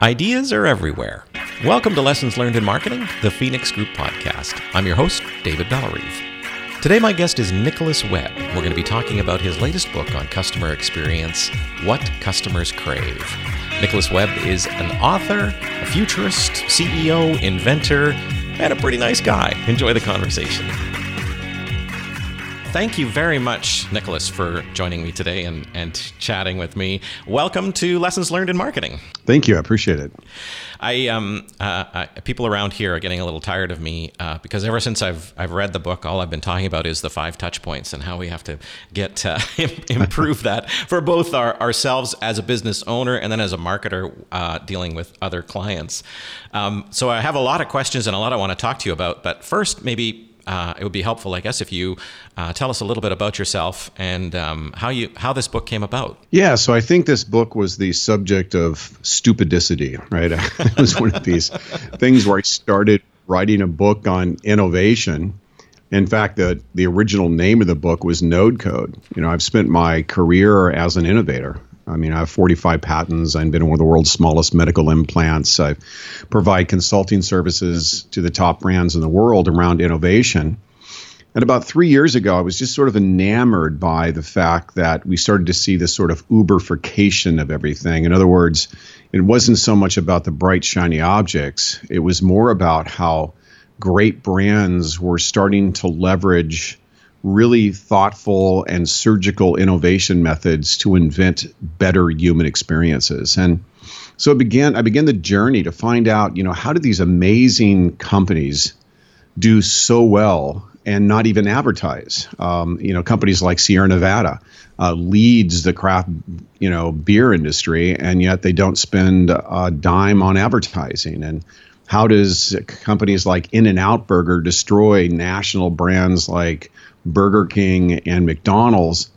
Ideas are everywhere. Welcome to Lessons Learned in Marketing, the Phoenix Group podcast. I'm your host, David Bellarive. Today, my guest is Nicholas Webb. We're going to be talking about his latest book on customer experience, What Customers Crave. Nicholas Webb is an author, a futurist, CEO, inventor, and a pretty nice guy. Enjoy the conversation. Thank you very much, Nicholas, for joining me today and, and chatting with me. Welcome to Lessons Learned in Marketing. Thank you. I appreciate it. I, um, uh, I, people around here are getting a little tired of me uh, because ever since I've I've read the book, all I've been talking about is the five touch points and how we have to get uh, improve that for both our, ourselves as a business owner and then as a marketer uh, dealing with other clients. Um, so I have a lot of questions and a lot I want to talk to you about. But first, maybe uh, it would be helpful, I guess, if you uh, tell us a little bit about yourself and um, how you how this book came about. Yeah, so I think this book was the subject of stupidicity, right? it was one of these things where I started writing a book on innovation. In fact, the the original name of the book was Node Code. You know, I've spent my career as an innovator. I mean, I have 45 patents. I've been one of the world's smallest medical implants. I provide consulting services to the top brands in the world around innovation. And about three years ago, I was just sort of enamored by the fact that we started to see this sort of Uberification of everything. In other words, it wasn't so much about the bright, shiny objects, it was more about how great brands were starting to leverage really thoughtful and surgical innovation methods to invent better human experiences. And so it began I began the journey to find out, you know, how do these amazing companies do so well and not even advertise? Um, you know, companies like Sierra Nevada uh, leads the craft, you know, beer industry, and yet they don't spend a dime on advertising. And how does companies like In-N-Out Burger destroy national brands like Burger King and McDonald's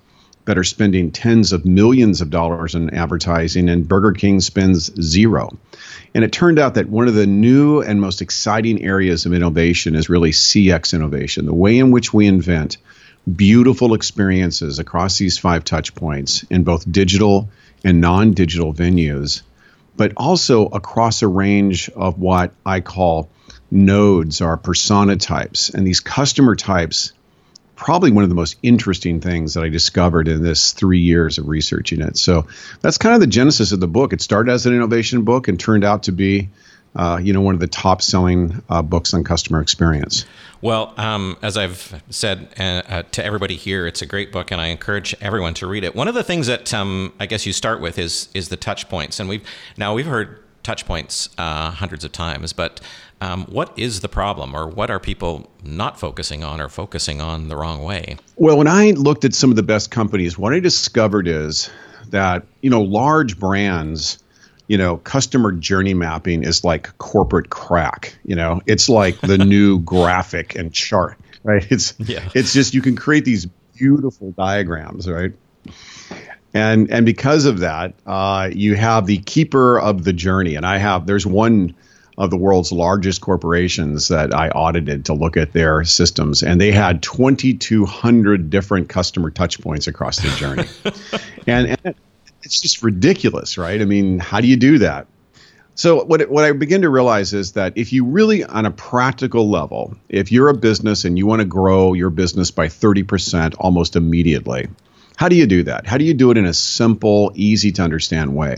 that are spending tens of millions of dollars in advertising, and Burger King spends zero. And it turned out that one of the new and most exciting areas of innovation is really CX innovation, the way in which we invent beautiful experiences across these five touch points in both digital and non digital venues but also across a range of what I call nodes or persona types. And these customer types, probably one of the most interesting things that I discovered in this three years of researching it. So that's kind of the genesis of the book. It started as an innovation book and turned out to be uh, you know, one of the top selling uh, books on customer experience. Well, um, as I've said uh, uh, to everybody here, it's a great book, and I encourage everyone to read it. One of the things that um, I guess you start with is is the touch points, and we've now we've heard touch points uh, hundreds of times, but um, what is the problem, or what are people not focusing on, or focusing on the wrong way? Well, when I looked at some of the best companies, what I discovered is that you know large brands you know, customer journey mapping is like corporate crack. You know, it's like the new graphic and chart, right? It's yeah. it's just you can create these beautiful diagrams, right? And and because of that, uh, you have the keeper of the journey. And I have there's one of the world's largest corporations that I audited to look at their systems, and they had 2,200 different customer touch points across the journey. and, and it's just ridiculous, right? I mean, how do you do that? So what what I begin to realize is that if you really on a practical level, if you're a business and you want to grow your business by 30% almost immediately, how do you do that? How do you do it in a simple, easy to understand way?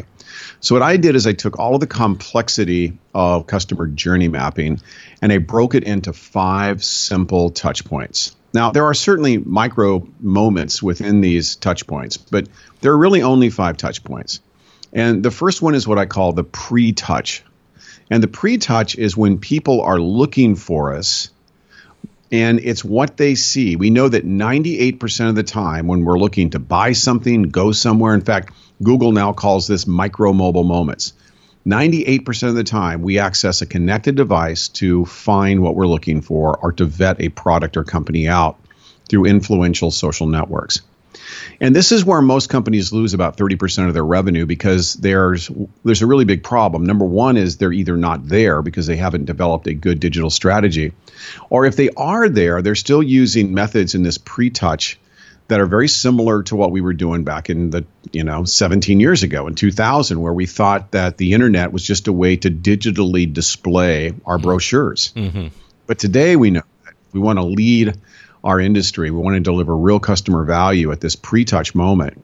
So what I did is I took all of the complexity of customer journey mapping and I broke it into five simple touch points. Now, there are certainly micro moments within these touch points, but there are really only five touch points. And the first one is what I call the pre touch. And the pre touch is when people are looking for us and it's what they see. We know that 98% of the time when we're looking to buy something, go somewhere, in fact, Google now calls this micro mobile moments. 98% of the time, we access a connected device to find what we're looking for or to vet a product or company out through influential social networks. And this is where most companies lose about 30% of their revenue because there's there's a really big problem. Number 1 is they're either not there because they haven't developed a good digital strategy, or if they are there, they're still using methods in this pre-touch that are very similar to what we were doing back in the you know 17 years ago in 2000 where we thought that the internet was just a way to digitally display our brochures mm-hmm. but today we know that we want to lead our industry we want to deliver real customer value at this pre-touch moment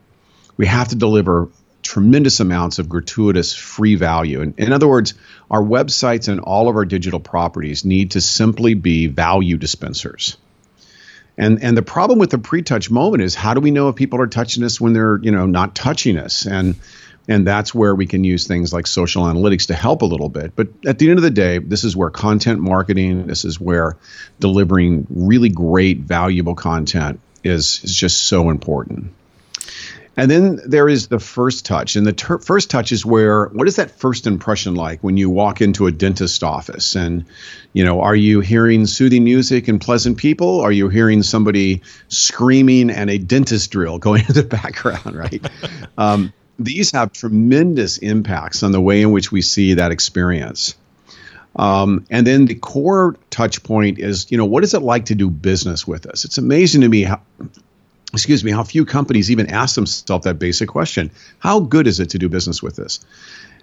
we have to deliver tremendous amounts of gratuitous free value. And in other words, our websites and all of our digital properties need to simply be value dispensers. And and the problem with the pre-touch moment is how do we know if people are touching us when they're, you know, not touching us? And and that's where we can use things like social analytics to help a little bit. But at the end of the day, this is where content marketing, this is where delivering really great, valuable content is, is just so important. And then there is the first touch. And the ter- first touch is where, what is that first impression like when you walk into a dentist office? And, you know, are you hearing soothing music and pleasant people? Are you hearing somebody screaming and a dentist drill going in the background, right? um, these have tremendous impacts on the way in which we see that experience. Um, and then the core touch point is, you know, what is it like to do business with us? It's amazing to me how, excuse me, how few companies even ask themselves that basic question How good is it to do business with this?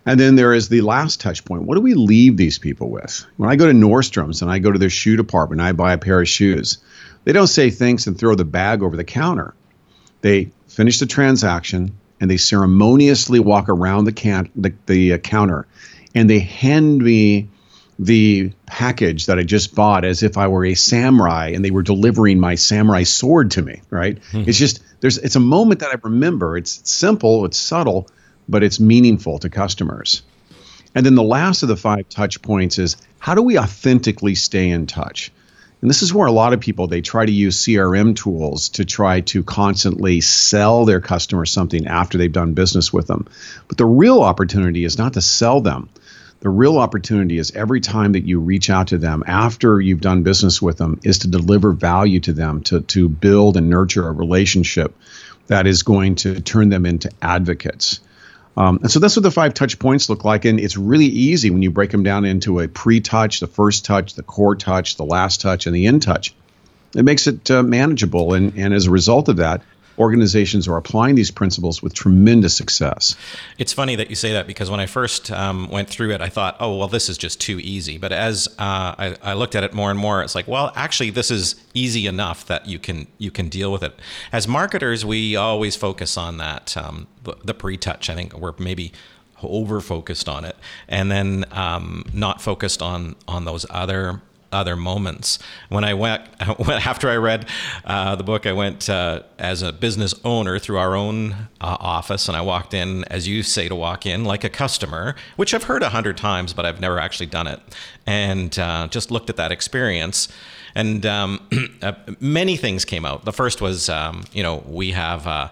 And then there is the last touch point. What do we leave these people with? When I go to Nordstrom's and I go to their shoe department and I buy a pair of shoes, they don't say thanks and throw the bag over the counter. They finish the transaction and they ceremoniously walk around the, can- the, the uh, counter and they hand me the package that I just bought as if I were a samurai and they were delivering my samurai sword to me, right? Mm-hmm. It's just there's it's a moment that I remember. It's simple, it's subtle, but it's meaningful to customers. And then the last of the five touch points is how do we authentically stay in touch? And this is where a lot of people they try to use CRM tools to try to constantly sell their customers something after they've done business with them. But the real opportunity is not to sell them the real opportunity is every time that you reach out to them after you've done business with them is to deliver value to them, to, to build and nurture a relationship that is going to turn them into advocates. Um, and so that's what the five touch points look like. And it's really easy when you break them down into a pre touch, the first touch, the core touch, the last touch, and the in touch. It makes it uh, manageable. And, and as a result of that, organizations are applying these principles with tremendous success. It's funny that you say that because when I first um, went through it, I thought, oh, well, this is just too easy. But as uh, I, I, looked at it more and more, it's like, well, actually, this is easy enough that you can you can deal with it. As marketers, we always focus on that um, the, the pre-touch. I think we're maybe over focused on it and then um, not focused on on those other other moments. When I went, after I read uh, the book, I went uh, as a business owner through our own uh, office, and I walked in, as you say, to walk in like a customer, which I've heard a hundred times, but I've never actually done it, and uh, just looked at that experience. And um, uh, many things came out. The first was, um, you know, we have uh,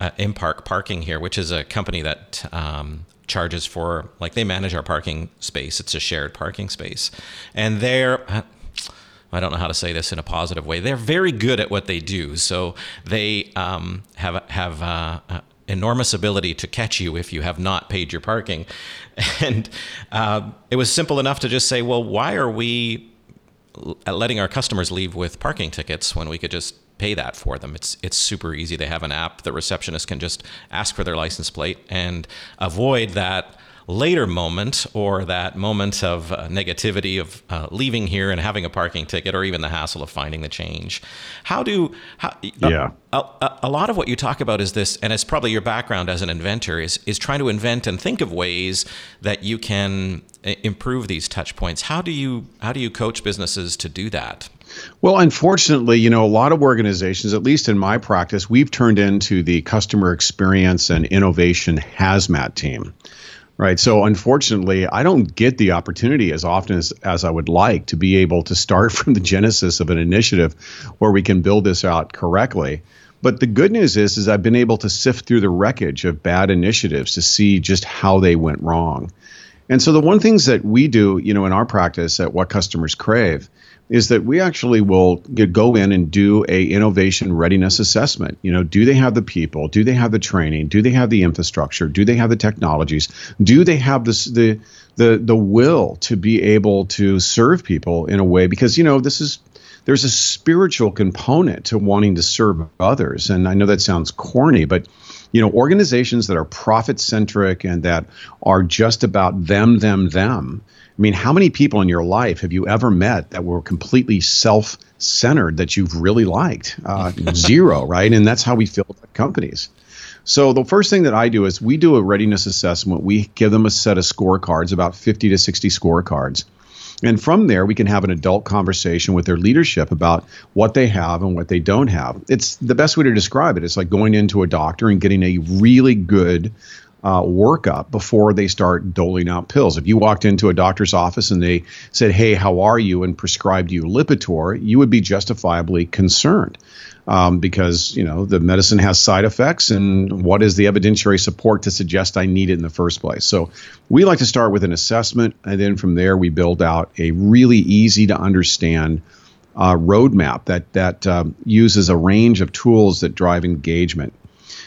Impark Parking here, which is a company that um, charges for like they manage our parking space. It's a shared parking space, and they're I don't know how to say this in a positive way. They're very good at what they do. So they um, have have uh, uh, enormous ability to catch you if you have not paid your parking, and uh, it was simple enough to just say, well, why are we letting our customers leave with parking tickets when we could just pay that for them. It's it's super easy. They have an app. The receptionist can just ask for their license plate and avoid that later moment or that moment of uh, negativity of uh, leaving here and having a parking ticket or even the hassle of finding the change how do how, yeah a, a, a, lot of what you talk about is this and it's probably your background as an inventor is is trying to invent and think of ways that you can uh, improve these touch points how do you how do you coach businesses to do that well, unfortunately, you know, a lot of organizations, at least in my practice, we've turned into the customer experience and innovation hazmat team. Right. So unfortunately, I don't get the opportunity as often as, as I would like to be able to start from the genesis of an initiative where we can build this out correctly. But the good news is, is I've been able to sift through the wreckage of bad initiatives to see just how they went wrong. And so the one things that we do, you know, in our practice at what customers crave is that we actually will go in and do a innovation readiness assessment. You know, do they have the people? Do they have the training? Do they have the infrastructure? Do they have the technologies? Do they have this, the the the will to be able to serve people in a way? Because you know this is there's a spiritual component to wanting to serve others. And I know that sounds corny, but you know, organizations that are profit centric and that are just about them, them, them. I mean, how many people in your life have you ever met that were completely self centered that you've really liked? Uh, zero, right? And that's how we feel about companies. So the first thing that I do is we do a readiness assessment. We give them a set of scorecards, about 50 to 60 scorecards. And from there, we can have an adult conversation with their leadership about what they have and what they don't have. It's the best way to describe it. It's like going into a doctor and getting a really good uh, workup before they start doling out pills. If you walked into a doctor's office and they said, Hey, how are you? and prescribed you Lipitor, you would be justifiably concerned um, because, you know, the medicine has side effects and what is the evidentiary support to suggest I need it in the first place? So we like to start with an assessment and then from there we build out a really easy to understand uh, roadmap that, that um, uses a range of tools that drive engagement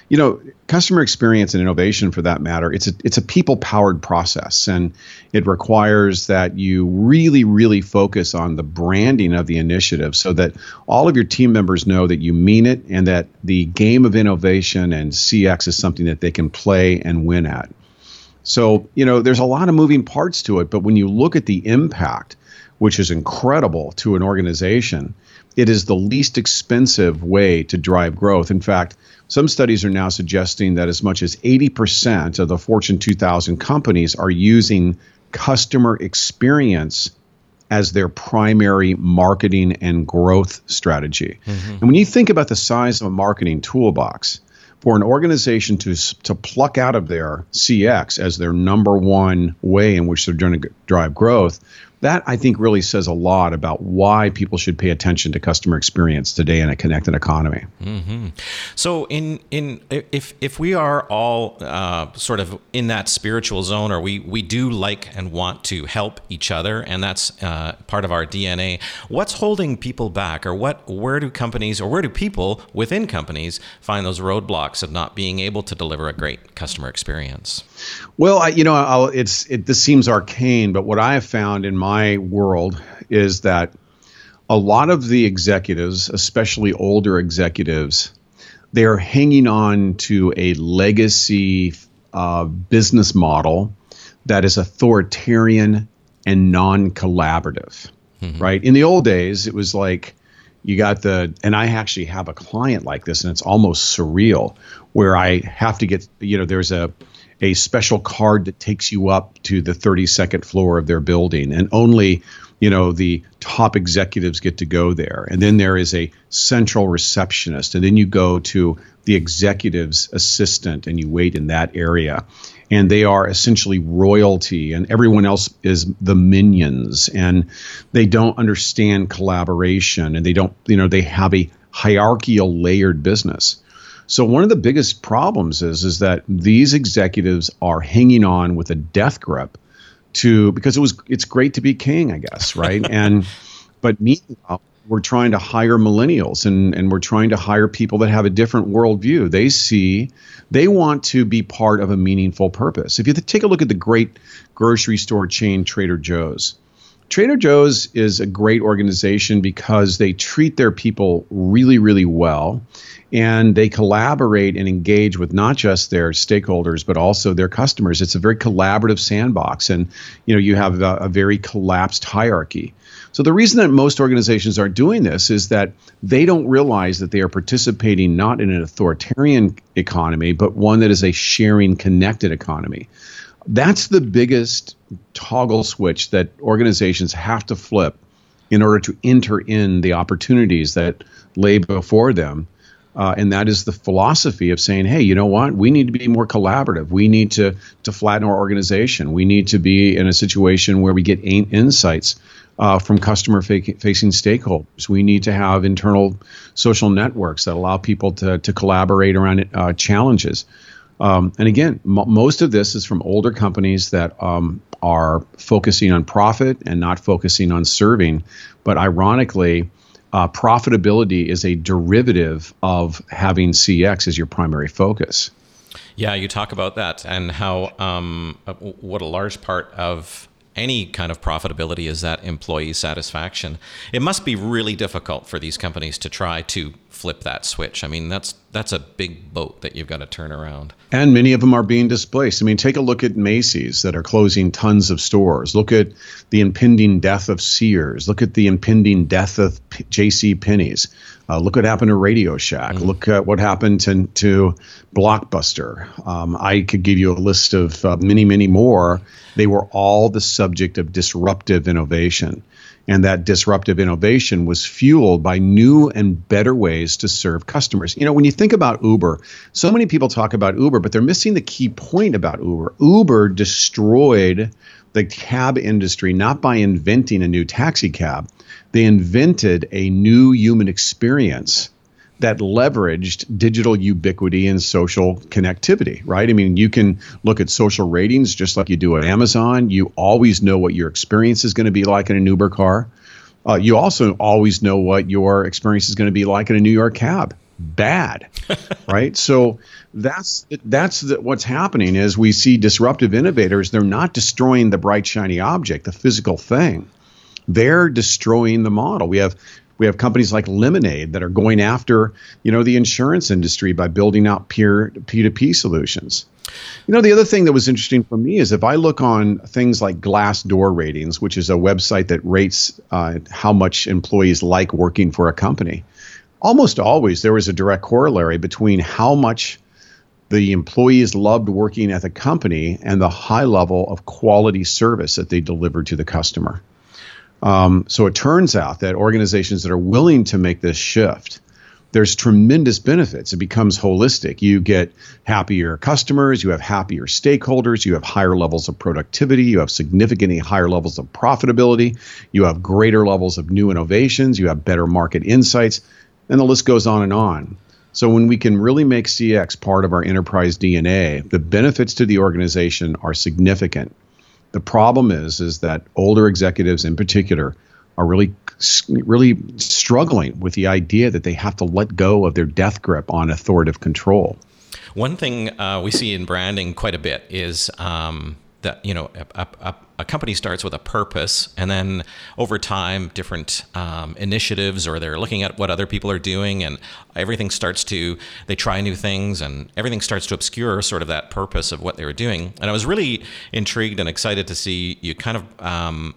you know, customer experience and innovation for that matter, it's a it's a people powered process and it requires that you really really focus on the branding of the initiative so that all of your team members know that you mean it and that the game of innovation and CX is something that they can play and win at. So, you know, there's a lot of moving parts to it, but when you look at the impact, which is incredible to an organization, it is the least expensive way to drive growth. In fact, some studies are now suggesting that as much as 80% of the Fortune 2000 companies are using customer experience as their primary marketing and growth strategy. Mm-hmm. And when you think about the size of a marketing toolbox, for an organization to to pluck out of their CX as their number one way in which they're going to drive growth, that I think really says a lot about why people should pay attention to customer experience today in a connected economy. Mm-hmm. So, in in if if we are all uh, sort of in that spiritual zone, or we we do like and want to help each other, and that's uh, part of our DNA. What's holding people back, or what? Where do companies, or where do people within companies find those roadblocks of not being able to deliver a great customer experience? Well, I, you know, I'll, it's it, this seems arcane, but what I have found in my world is that a lot of the executives, especially older executives, they are hanging on to a legacy uh, business model that is authoritarian and non-collaborative. Mm-hmm. Right? In the old days, it was like you got the and i actually have a client like this and it's almost surreal where i have to get you know there's a a special card that takes you up to the 32nd floor of their building and only you know the top executives get to go there. And then there is a central receptionist and then you go to the executive's assistant and you wait in that area. And they are essentially royalty and everyone else is the minions and they don't understand collaboration and they don't you know they have a hierarchical layered business so one of the biggest problems is is that these executives are hanging on with a death grip to because it was it's great to be king, I guess, right? and but meanwhile, we're trying to hire millennials and, and we're trying to hire people that have a different worldview. They see they want to be part of a meaningful purpose. If you take a look at the great grocery store chain Trader Joe's, Trader Joe's is a great organization because they treat their people really, really well and they collaborate and engage with not just their stakeholders but also their customers. It's a very collaborative sandbox and you know you have a, a, very collapsed hierarchy. So the reason that most organizations are doing this is that they don't realize that they are participating not in an authoritarian economy but one that is a sharing connected economy. That's the biggest toggle switch that organizations have to flip in order to enter in the opportunities that lay before them uh, and that is the philosophy of saying, hey, you know what? We need to be more collaborative. We need to to flatten our organization. We need to be in a situation where we get insights uh, from customer facing stakeholders. We need to have internal social networks that allow people to to collaborate around uh, challenges. Um, and again, m- most of this is from older companies that um, are focusing on profit and not focusing on serving. But ironically, uh, profitability is a derivative of having CX as your primary focus. Yeah, you talk about that and how um, what a large part of any kind of profitability is that employee satisfaction. It must be really difficult for these companies to try to flip that switch. I mean, that's that's a big boat that you've got to turn around. And many of them are being displaced. I mean, take a look at Macy's that are closing tons of stores. Look at the impending death of Sears. Look at the impending death of J.C. Penney's. Uh, look what happened to Radio Shack. Mm-hmm. Look at what happened to, to Blockbuster. Um, I could give you a list of uh, many, many more. They were all the subject of disruptive innovation. And that disruptive innovation was fueled by new and better ways to serve customers. You know, when you think about Uber, so many people talk about Uber, but they're missing the key point about Uber. Uber destroyed the cab industry not by inventing a new taxi cab, they invented a new human experience that leveraged digital ubiquity and social connectivity, right? I mean, you can look at social ratings just like you do at Amazon. You always know what your experience is going to be like in an Uber car. Uh, you also always know what your experience is going to be like in a New York cab. Bad, right? So that's that's the, what's happening is we see disruptive innovators. They're not destroying the bright shiny object, the physical thing. They're destroying the model. We have we have companies like Lemonade that are going after, you know, the insurance industry by building out peer P2P solutions. You know, the other thing that was interesting for me is if I look on things like Glassdoor ratings, which is a website that rates uh, how much employees like working for a company, almost always there was a direct corollary between how much the employees loved working at the company and the high level of quality service that they delivered to the customer. Um, so it turns out that organizations that are willing to make this shift, there's tremendous benefits. It becomes holistic. You get happier customers, you have happier stakeholders, you have higher levels of productivity, you have significantly higher levels of profitability, you have greater levels of new innovations, you have better market insights, and the list goes on and on. So when we can really make CX part of our enterprise DNA, the benefits to the organization are significant. The problem is is that older executives in particular are really really struggling with the idea that they have to let go of their death grip on authoritative control. One thing uh, we see in branding quite a bit is um, that you know a, a, a, company starts with a purpose and then over time different um, initiatives or they're looking at what other people are doing and everything starts to they try new things and everything starts to obscure sort of that purpose of what they were doing. And i was really intrigued and excited to see you kind of um,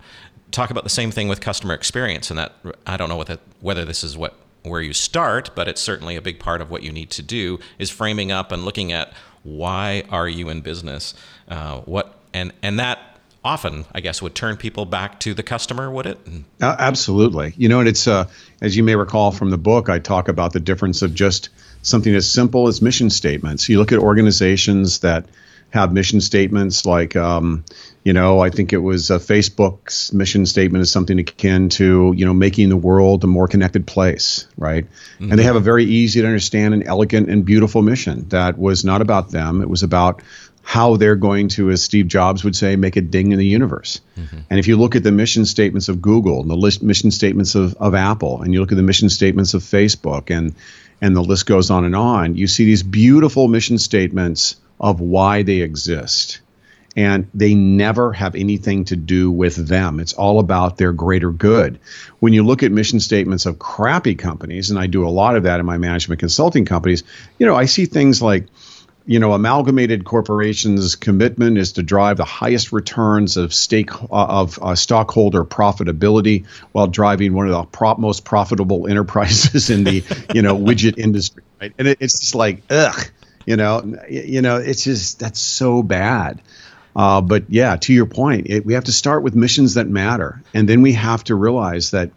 talk about the same thing with customer experience and that i don't know whether, whether this is what where you start but it's certainly a big part of what you need to do is framing up and looking at why are you in business? Uh, what and and that often, I guess, would turn people back to the customer, would it? Uh, absolutely. You know, and it's uh, as you may recall from the book, I talk about the difference of just something as simple as mission statements. You look at organizations that have mission statements like, um, you know, I think it was uh, Facebook's mission statement is something akin to, you know, making the world a more connected place, right? Mm-hmm. And they have a very easy to understand and elegant and beautiful mission that was not about them. It was about how they're going to, as Steve Jobs would say, make a ding in the universe. Mm-hmm. And if you look at the mission statements of Google and the list, mission statements of, of Apple, and you look at the mission statements of Facebook, and and the list goes on and on, you see these beautiful mission statements of why they exist. And they never have anything to do with them. It's all about their greater good. When you look at mission statements of crappy companies, and I do a lot of that in my management consulting companies, you know, I see things like, you know, Amalgamated Corporation's commitment is to drive the highest returns of stake uh, of uh, stockholder profitability while driving one of the pro- most profitable enterprises in the you know widget industry. Right? And it, it's just like ugh, you know, you know, it's just that's so bad. Uh, but yeah, to your point, it, we have to start with missions that matter, and then we have to realize that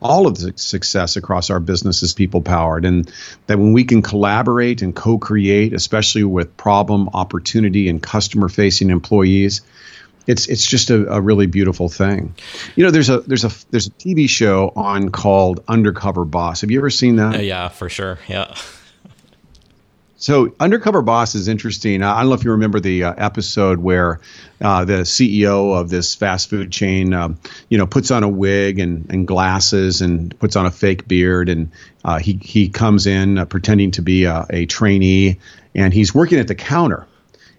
all of the success across our business is people powered. And that when we can collaborate and co-create especially with problem opportunity and customer facing employees it's it's just a, a, really beautiful thing. You know there's a there's a there's a tv show on called undercover boss. Have you ever seen that? Uh, yeah for sure. Yeah so, Undercover Boss is interesting. I don't know if you remember the uh, episode where uh, the CEO of this fast food chain, um, you know, puts on a wig and, and glasses and puts on a fake beard, and uh, he he comes in uh, pretending to be a, a trainee, and he's working at the counter,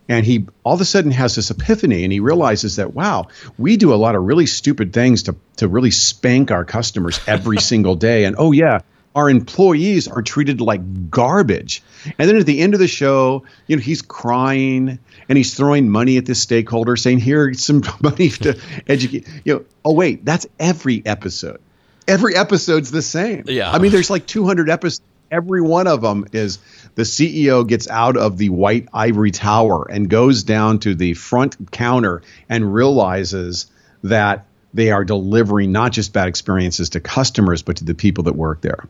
and he all of a sudden has this epiphany and he realizes that wow we do a lot of really stupid things to to really spank our customers every single day and oh yeah our employees are treated like garbage. And then at the end of the show you know he's crying and he's throwing money at this stakeholder saying here some money to educate you know. Oh wait that's every episode. Every episode's the same. Yeah. i mean there's like 200 episodes. Every one of them is the CEO gets out of the white ivory tower and goes down to the front counter and realizes that they are delivering not just bad experiences to customers but to the people that work there.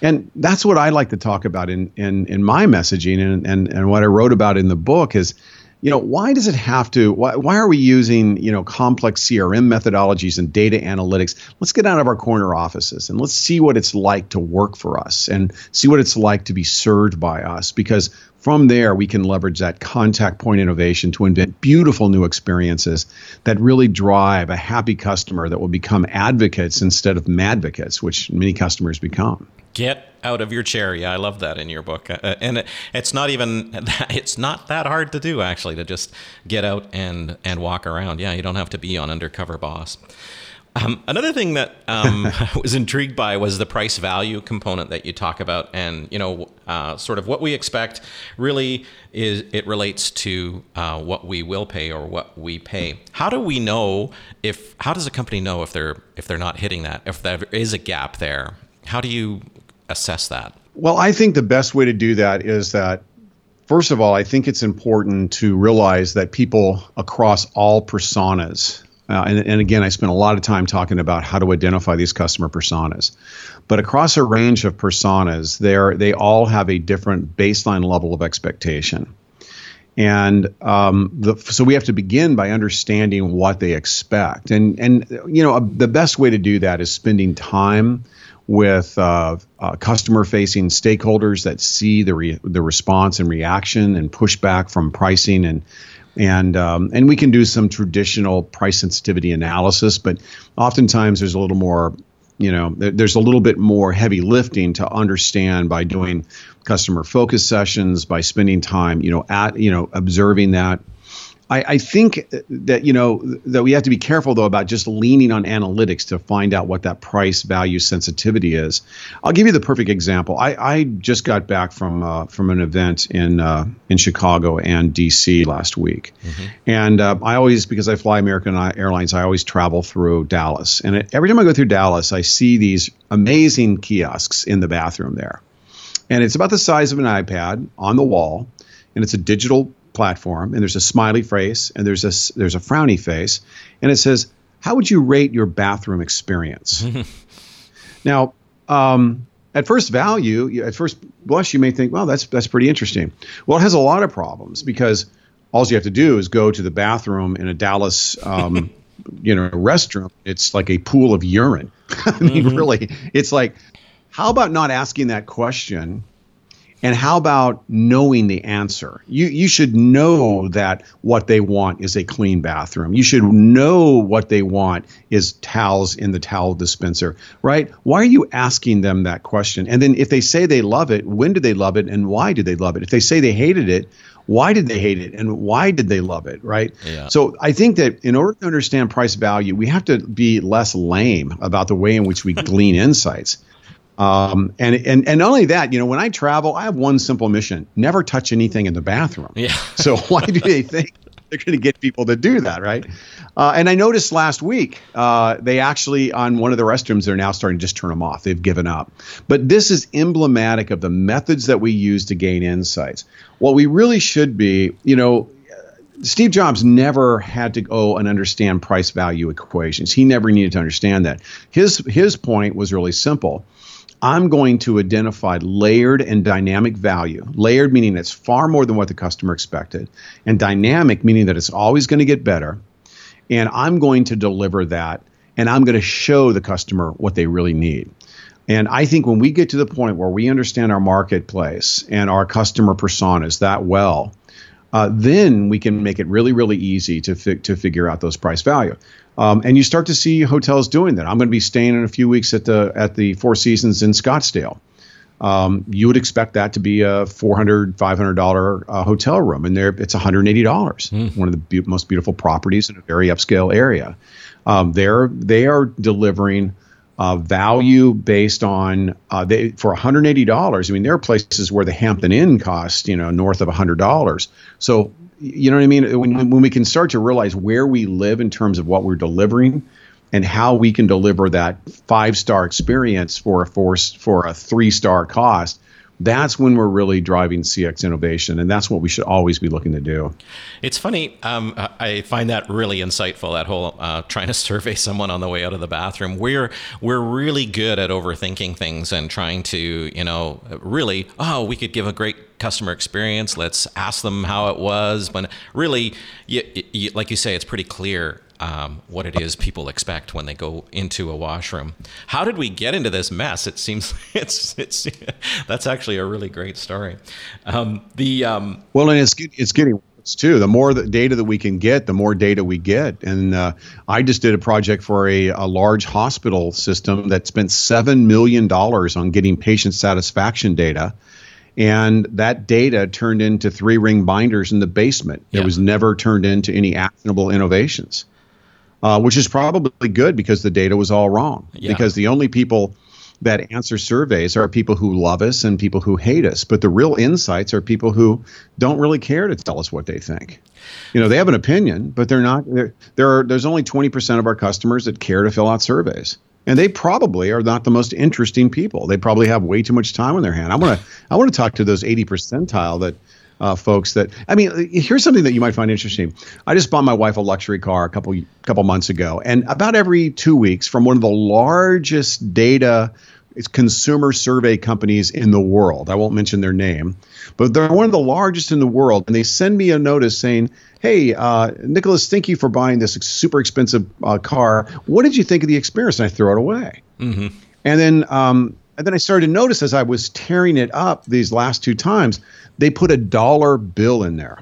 And that's what I like to talk about in in, in my messaging and, and and what I wrote about in the book is you know why does it have to why, why are we using you know complex crm methodologies and data analytics? Let's get out of our corner offices and let's see what it's like to work for us and see what it's like to be served by us because from there we can leverage that contact point innovation to invent beautiful new experiences that really drive a happy customer that will become advocates instead of madvocates which many customers become. Get out of your chair. Yeah, I love that in your book. Uh, and it, it's not even that, it's not that hard to do actually to just get out and and walk around. Yeah, you don't have to be on undercover boss. Um, another thing that um, I was intrigued by was the price value component that you talk about, and you know, uh, sort of what we expect. Really, is it relates to uh, what we will pay or what we pay. How do we know if? How does a company know if they're if they're not hitting that? If there is a gap there? How do you assess that? Well, I think the best way to do that is that, first of all, I think it's important to realize that people across all personas, uh, and, and again, I spent a lot of time talking about how to identify these customer personas, but across a range of personas, they all have a different baseline level of expectation. And um, the, so we have to begin by understanding what they expect, and and you know the best way to do that is spending time with uh, uh, customer-facing stakeholders that see the re- the response and reaction and pushback from pricing and and um, and we can do some traditional price sensitivity analysis, but oftentimes there's a little more you know there's a little bit more heavy lifting to understand by doing customer focus sessions by spending time you know at you know observing that I, I, think that you know that we have to be careful though about just leaning on analytics to find out what that price value sensitivity is. I'll give you the perfect example. I, I just got back from uh, from an event in uh, in Chicago and D.C. last week, mm-hmm. and uh, I always because I fly American Airlines, I always travel through Dallas, and it, every time I go through Dallas, I see these amazing kiosks in the bathroom there, and it's about the size of an iPad on the wall, and it's a digital platform and there's a smiley face and there's a there's a frowny face and it says how would you rate your bathroom experience? Now um, at first value at first blush you may think well that's that's pretty interesting. Well it has a lot of problems because all you have to do is go to the bathroom in a Dallas um, you know restroom. It's like a pool of urine. I mean mm-hmm. really it's like how about not asking that question and how about knowing the answer? You you should know that what they want is a clean bathroom. You should know what they want is towels in the towel dispenser, right? Why are you asking them that question? And then if they say they love it, when did they love it and why did they love it? If they say they hated it, why did they hate it and why did they love it, right? Yeah. So I think that in order to understand price value, we have to be less lame about the way in which we glean insights. Um, and, and and not only that, you know, when I travel, I have one simple mission: never touch anything in the bathroom. Yeah. so why do they think they're going to get people to do that, right? Uh, and I noticed last week uh, they actually on one of the restrooms they're now starting to just turn them off. They've given up. But this is emblematic of the methods that we use to gain insights. What we really should be, you know, Steve Jobs never had to go and understand price value equations. He never needed to understand that. His his point was really simple. I'm going to identify layered and dynamic value. Layered meaning it's far more than what the customer expected, and dynamic meaning that it's always going to get better. And I'm going to deliver that, and I'm going to show the customer what they really need. And I think when we get to the point where we understand our marketplace and our customer personas that well, uh, then we can make it really, really easy to fi- to figure out those price value. Um, and you start to see hotels doing that. I'm going to be staying in a few weeks at the at the Four Seasons in Scottsdale. um, you would expect that to be a $400, $500 uh, hotel room. And there it's $180, mm. one of the be- most beautiful properties in a very upscale area. Um, they're, they are delivering uh, value based on uh, they for $180. I mean, there are places where the Hampton Inn costs, you know, north of $100. So, you know what I mean? When, when we can start to realize where we live in terms of what we're delivering, and how we can deliver that five star experience for a four, for a three star cost that's when we're really driving CX innovation, and that's what we should always be looking to do. It's funny. Um, I find that really insightful. That whole uh, trying to survey someone on the way out of the bathroom. We're we're really good at overthinking things and trying to, you know, really. Oh, we could give a great customer experience. Let's ask them how it was. But really, you, you, like you say, it's pretty clear um, what it is people expect when they go into a washroom. How did we get into this mess? It seems it's it's that's actually a really great story. Um, the um, well, and it's it's getting worse too. The more the data that we can get, the more data we get. And uh, I just did a project for a, a large hospital system that spent seven million dollars on getting patient satisfaction data and that data turned into three ring binders in the basement. It was never turned into any actionable innovations uh, which is probably good because the data was all wrong. Yeah. Because the only people that answer surveys are people who love us and people who hate us. But the real insights are people who don't really care to tell us what they think. You know, they have an opinion, but they're not. They're, there are there's only 20% of our customers that care to fill out surveys. And they probably are not the most interesting people. They probably have way too much time on their hand. I want to I want to talk to those 80 percentile that uh, folks that I mean, here's something that you might find interesting. I just bought my wife a luxury car a couple couple months ago, and about every two weeks, from one of the largest data consumer survey companies in the world. I won't mention their name, but they're one of the largest in the world, and they send me a notice saying, "Hey, uh, Nicholas, thank you for buying this super expensive uh, car. What did you think of the experience?" And I throw it away. Mm-hmm. And then um, and then I started to notice as I was tearing it up these last two times, they put a dollar bill in there.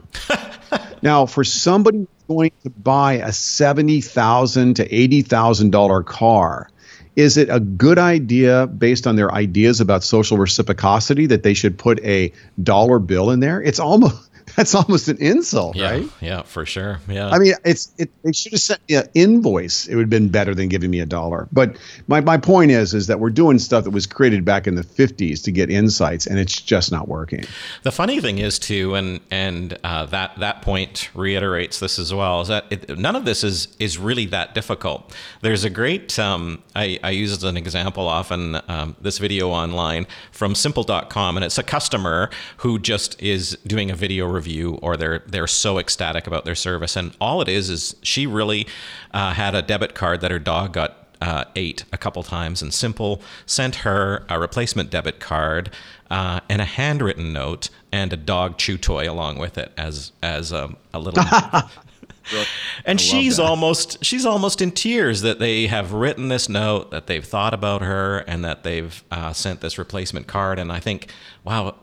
now, for somebody going to buy a seventy thousand to eighty thousand dollar car, is it a good idea based on their ideas about social reciprocity that they should put a dollar bill in there? It's almost that's almost an insult, yeah, right? Yeah, for sure. Yeah. I mean, it's it. They should have sent me an invoice. It would have been better than giving me a dollar. But my, my point is, is that we're doing stuff that was created back in the '50s to get insights, and it's just not working. The funny thing is, too, and and uh, that that point reiterates this as well, is that it, none of this is is really that difficult. There's a great. Um, I, I use as an example often um, this video online from Simple.com, and it's a customer who just is doing a video review or they're they're so ecstatic about their service. And all it is is she really uh, had a debit card that her dog got uh, ate a couple times, and Simple sent her a replacement debit card uh, and a handwritten note and a dog chew toy along with it as as um, a little. and she's almost she's almost in tears that they have written this note that they've thought about her and that they've uh, sent this replacement card and i think wow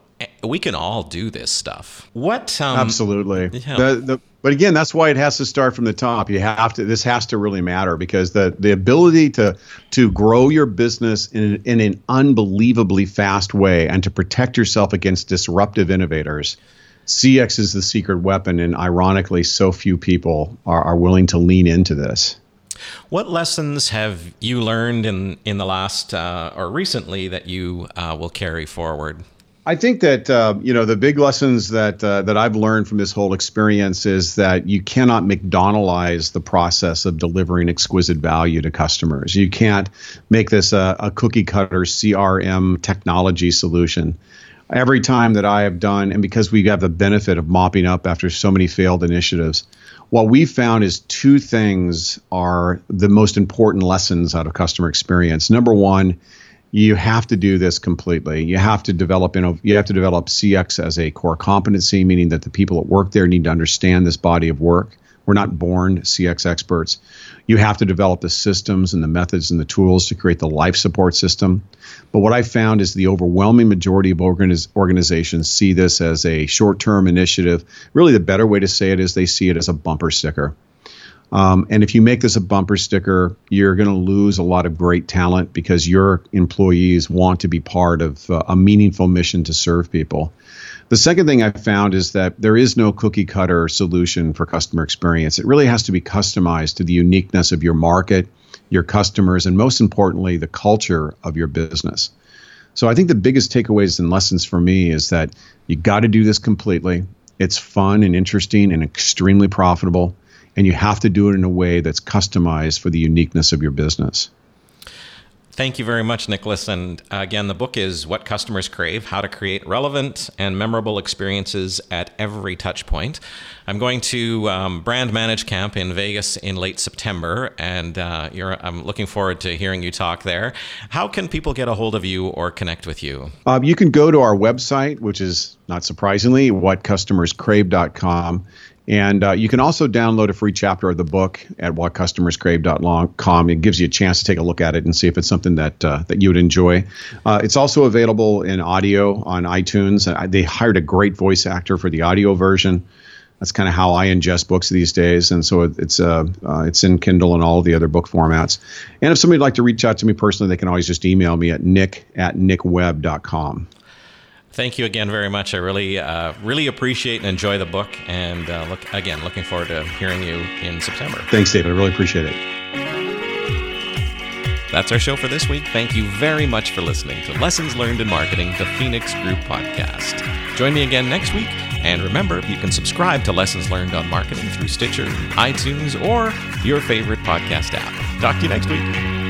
we can all do this stuff. What? Um, Absolutely. Yeah. The, the, but again, that's why it has to start from the top. You have to. This has to really matter because the the ability to to grow your business in in an unbelievably fast way and to protect yourself against disruptive innovators. CX is the secret weapon, and ironically, so few people are, are willing to lean into this. What lessons have you learned in in the last uh, or recently that you uh, will carry forward? I think that uh, you know the big lessons that uh, that I've learned from this whole experience is that you cannot McDonaldize the process of delivering exquisite value to customers. You can't make this a, a cookie cutter CRM technology solution. Every time that I have done, and because we have the benefit of mopping up after so many failed initiatives, what we found is two things are the most important lessons out of customer experience. Number one you have to do this completely. You have to develop, you know, you have to develop CX as a core competency, meaning that the people that work there need to understand this body of work. We're not born CX experts. You have to develop the systems and the methods and the tools to create the life support system. But what I found is the overwhelming majority of organiz- organizations see this as a short term initiative. Really, the better way to say it is they see it as a bumper sticker. Um, and if you make this a bumper sticker, you're going to lose a lot of great talent because your employees want to be part of uh, a meaningful mission to serve people. The second thing I found is that there is no cookie cutter solution for customer experience. It really has to be customized to the uniqueness of your market, your customers, and most importantly, the culture of your business. So I think the biggest takeaways and lessons for me is that you got to do this completely. It's fun and interesting and extremely profitable and you have to do it in a way that's customized for the uniqueness of your business. Thank you very much, Nicholas. And again, the book is What Customers Crave How to Create Relevant and Memorable Experiences at Every Touchpoint. I'm going to um, Brand Manage Camp in Vegas in late September, and uh, I'm looking forward to hearing you talk there. How can people get a hold of you or connect with you? Uh, you can go to our website, which is not surprisingly, whatcustomerscrave.com. And uh, you can also download a free chapter of the book at whatcustomerscrave.com. It gives you a chance to take a look at it and see if it's something that uh, that you would enjoy. Uh, it's also available in audio on iTunes. Uh, they hired a great voice actor for the audio version. That's kind of how I ingest books these days, and so it's uh, uh, it's in Kindle and all the other book formats. And if somebody'd like to reach out to me personally, they can always just email me at nick at nickweb.com. Thank you again very much. I really, uh, really appreciate and enjoy the book. And uh, look again, looking forward to hearing you in September. Thanks, David. I really appreciate it. That's our show for this week. Thank you very much for listening to Lessons Learned in Marketing, the Phoenix Group podcast. Join me again next week. And remember, you can subscribe to Lessons Learned on Marketing through Stitcher, iTunes, or your favorite podcast app. Talk to you next week.